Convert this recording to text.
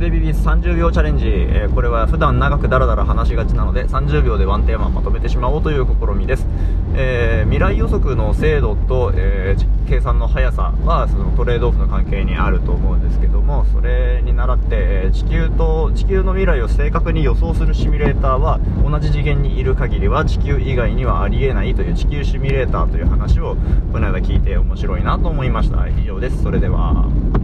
ベビビス30秒チャレンジ、えーこれは普段長くダラダラ話しがちなので30秒でワンテーマまとめてしまおうという試みです、えー未来予測の精度と、えー計算の速さはそのトレードオフの関係にあると思うんですけどもそれに倣って、え地球と地球の未来を正確に予想するシミュレーターは同じ次元にいる限りは地球以外にはありえないという地球シミュレーターという話をこの間聞いて面白いなと思いました。以上です。それでは。